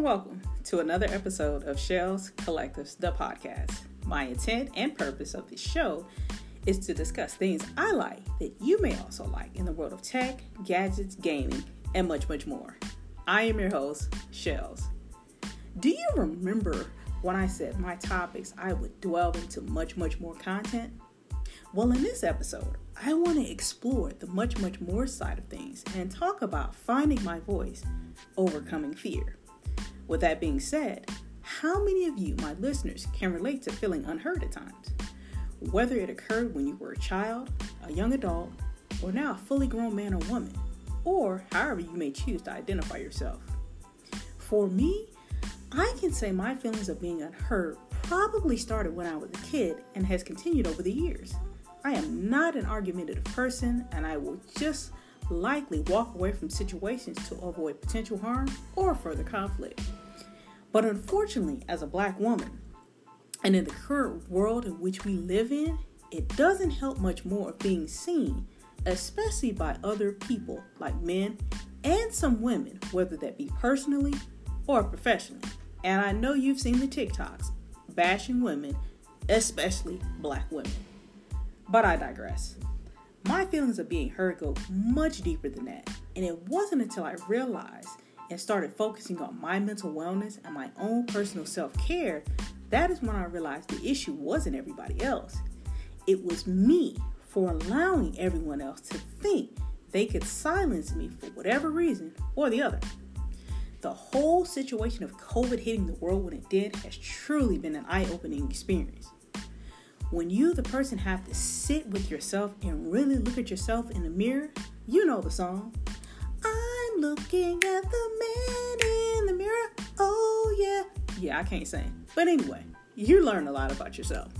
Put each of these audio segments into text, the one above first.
and welcome to another episode of Shells Collectives, the podcast. My intent and purpose of this show is to discuss things I like that you may also like in the world of tech, gadgets, gaming, and much, much more. I am your host, Shells. Do you remember when I said my topics I would delve into much, much more content? Well, in this episode, I want to explore the much, much more side of things and talk about finding my voice, overcoming fear. With that being said, how many of you, my listeners, can relate to feeling unheard at times? Whether it occurred when you were a child, a young adult, or now a fully grown man or woman, or however you may choose to identify yourself. For me, I can say my feelings of being unheard probably started when I was a kid and has continued over the years. I am not an argumentative person and I will just likely walk away from situations to avoid potential harm or further conflict. But unfortunately, as a black woman, and in the current world in which we live in, it doesn't help much more of being seen, especially by other people like men and some women, whether that be personally or professionally. And I know you've seen the TikToks bashing women, especially black women. But I digress. My feelings of being heard go much deeper than that, and it wasn't until I realized and started focusing on my mental wellness and my own personal self care that is when I realized the issue wasn't everybody else. It was me for allowing everyone else to think they could silence me for whatever reason or the other. The whole situation of COVID hitting the world when it did has truly been an eye opening experience. When you, the person, have to sit with yourself and really look at yourself in the mirror, you know the song. I'm looking at the man in the mirror. Oh, yeah. Yeah, I can't sing. But anyway, you learn a lot about yourself.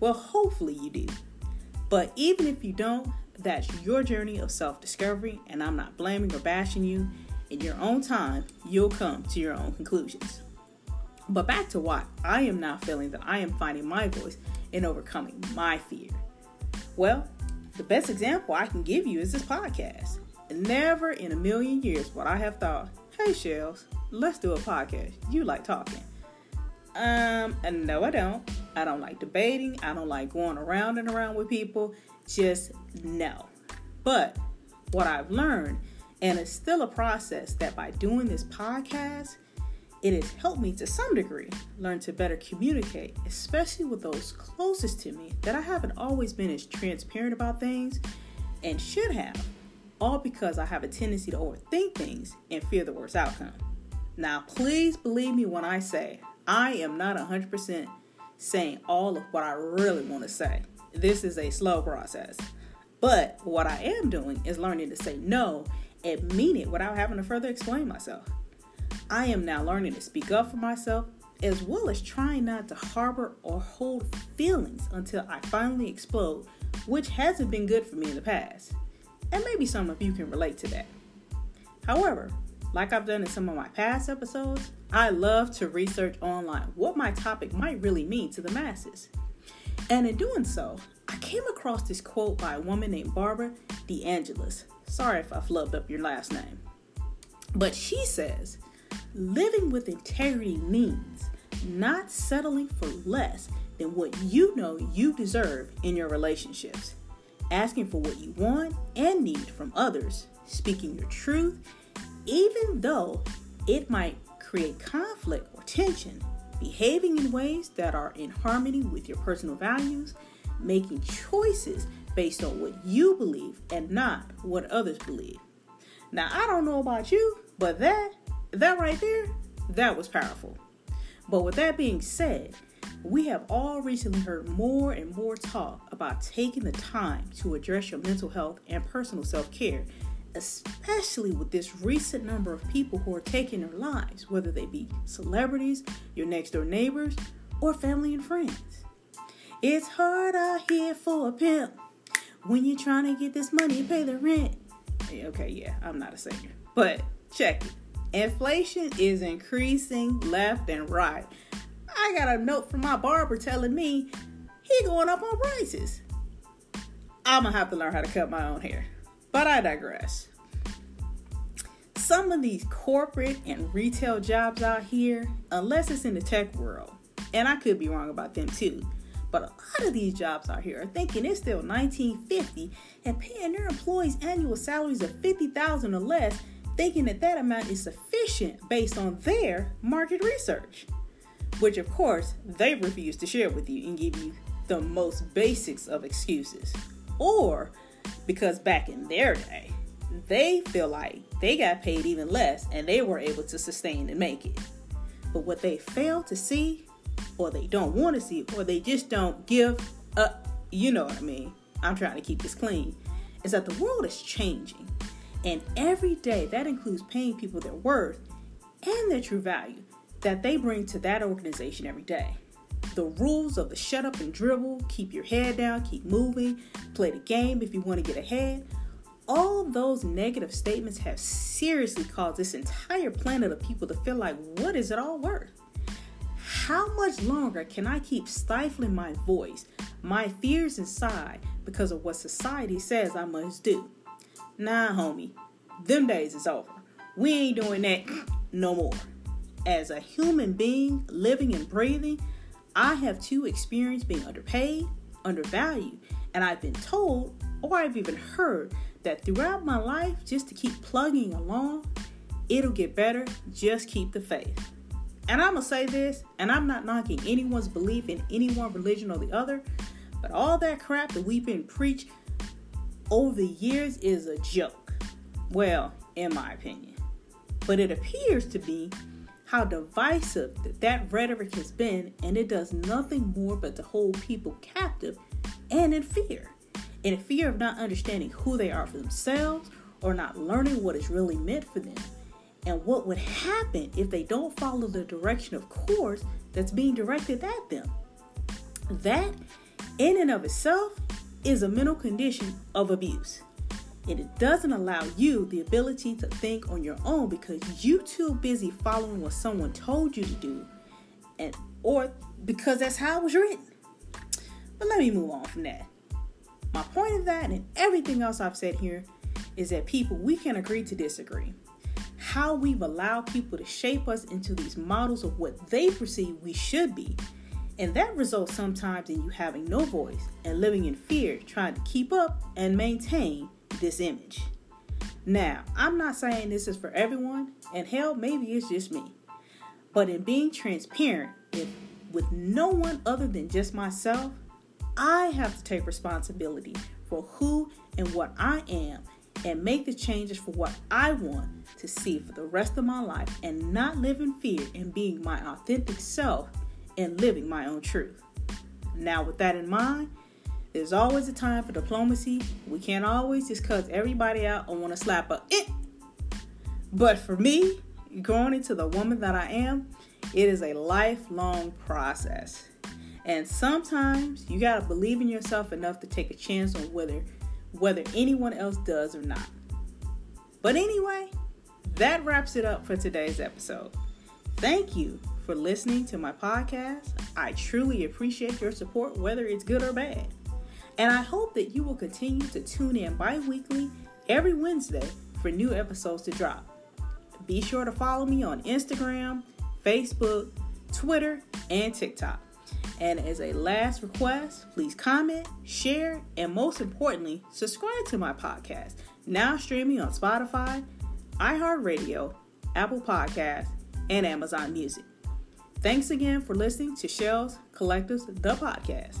Well, hopefully you do. But even if you don't, that's your journey of self discovery, and I'm not blaming or bashing you. In your own time, you'll come to your own conclusions. But back to why I am now feeling that I am finding my voice in overcoming my fear. Well, the best example I can give you is this podcast. Never in a million years would I have thought, hey, Shells, let's do a podcast. You like talking. Um, and no, I don't. I don't like debating. I don't like going around and around with people. Just no. But what I've learned, and it's still a process, that by doing this podcast, it has helped me to some degree learn to better communicate, especially with those closest to me that I haven't always been as transparent about things and should have, all because I have a tendency to overthink things and fear the worst outcome. Now, please believe me when I say I am not 100% saying all of what I really want to say. This is a slow process. But what I am doing is learning to say no and mean it without having to further explain myself. I am now learning to speak up for myself as well as trying not to harbor or hold feelings until I finally explode, which hasn't been good for me in the past. And maybe some of you can relate to that. However, like I've done in some of my past episodes, I love to research online what my topic might really mean to the masses. And in doing so, I came across this quote by a woman named Barbara DeAngelis. Sorry if I flubbed up your last name. But she says, living with integrity means not settling for less than what you know you deserve in your relationships, asking for what you want and need from others, speaking your truth, even though it might create conflict or tension, behaving in ways that are in harmony with your personal values, making choices based on what you believe and not what others believe. Now, I don't know about you, but that that right there, that was powerful. But with that being said, we have all recently heard more and more talk about taking the time to address your mental health and personal self-care especially with this recent number of people who are taking their lives, whether they be celebrities, your next door neighbors, or family and friends. It's hard out here for a pimp when you're trying to get this money to pay the rent. Okay, yeah, I'm not a singer, but check it. Inflation is increasing left and right. I got a note from my barber telling me he going up on prices. I'm gonna have to learn how to cut my own hair. But I digress. some of these corporate and retail jobs out here, unless it's in the tech world, and I could be wrong about them too, but a lot of these jobs out here are thinking it's still 1950 and paying their employees annual salaries of 50,000 or less, thinking that that amount is sufficient based on their market research, which of course they refuse to share with you and give you the most basics of excuses. Or because back in their day, they feel like they got paid even less and they were able to sustain and make it. But what they fail to see, or they don't want to see, or they just don't give up, you know what I mean? I'm trying to keep this clean, is that the world is changing. And every day, that includes paying people their worth and their true value that they bring to that organization every day. The rules of the shut up and dribble, keep your head down, keep moving, play the game if you want to get ahead, all those negative statements have seriously caused this entire planet of people to feel like, what is it all worth? How much longer can I keep stifling my voice, my fears inside, because of what society says I must do? Nah, homie, them days is over. We ain't doing that no more. As a human being living and breathing, I have too experienced being underpaid, undervalued, and I've been told, or I've even heard, that throughout my life, just to keep plugging along, it'll get better. Just keep the faith. And I'm going to say this, and I'm not knocking anyone's belief in any one religion or the other, but all that crap that we've been preached over the years is a joke. Well, in my opinion. But it appears to be how divisive that, rhetoric has been, and it does nothing more but to hold people captive and in fear in fear of not understanding who they are for themselves or not learning what is really meant for them and what would happen if they don't follow the direction of course that's being directed at them. That, in and of itself, is a mental condition of abuse. And it doesn't allow you the ability to think on your own because you're too busy following what someone told you to do and or because that's how it was written. But let me move on from that. My point of that and everything else I've said here is that people, we can agree to disagree. How we've allowed people to shape us into these models of what they perceive we should be. And that results sometimes in you having no voice and living in fear, trying to keep up and maintain this image. Now, I'm not saying this is for everyone, and hell, maybe it's just me. But in being transparent, if with no one other than just myself, I have to take responsibility for who and what I am and make the changes for what I want to see for the rest of my life and not live in fear and being my authentic self and living my own truth. Now, with that in mind, there's always a time for diplomacy. We can't always just cut everybody out or want to slap a it. But for me, growing into the woman that I am, it is a lifelong process. And sometimes you got to believe in yourself enough to take a chance on whether whether anyone else does or not. But anyway, that wraps it up for today's episode. Thank you for listening to my podcast. I truly appreciate your support, whether it's good or bad. And I hope that you will continue to tune in bi weekly every Wednesday for new episodes to drop. Be sure to follow me on Instagram, Facebook, Twitter, and TikTok. And as a last request, please comment, share, and most importantly, subscribe to my podcast, now streaming on Spotify, iHeartRadio, Apple Podcasts, and Amazon Music. Thanks again for listening to Shells Collectives, the podcast.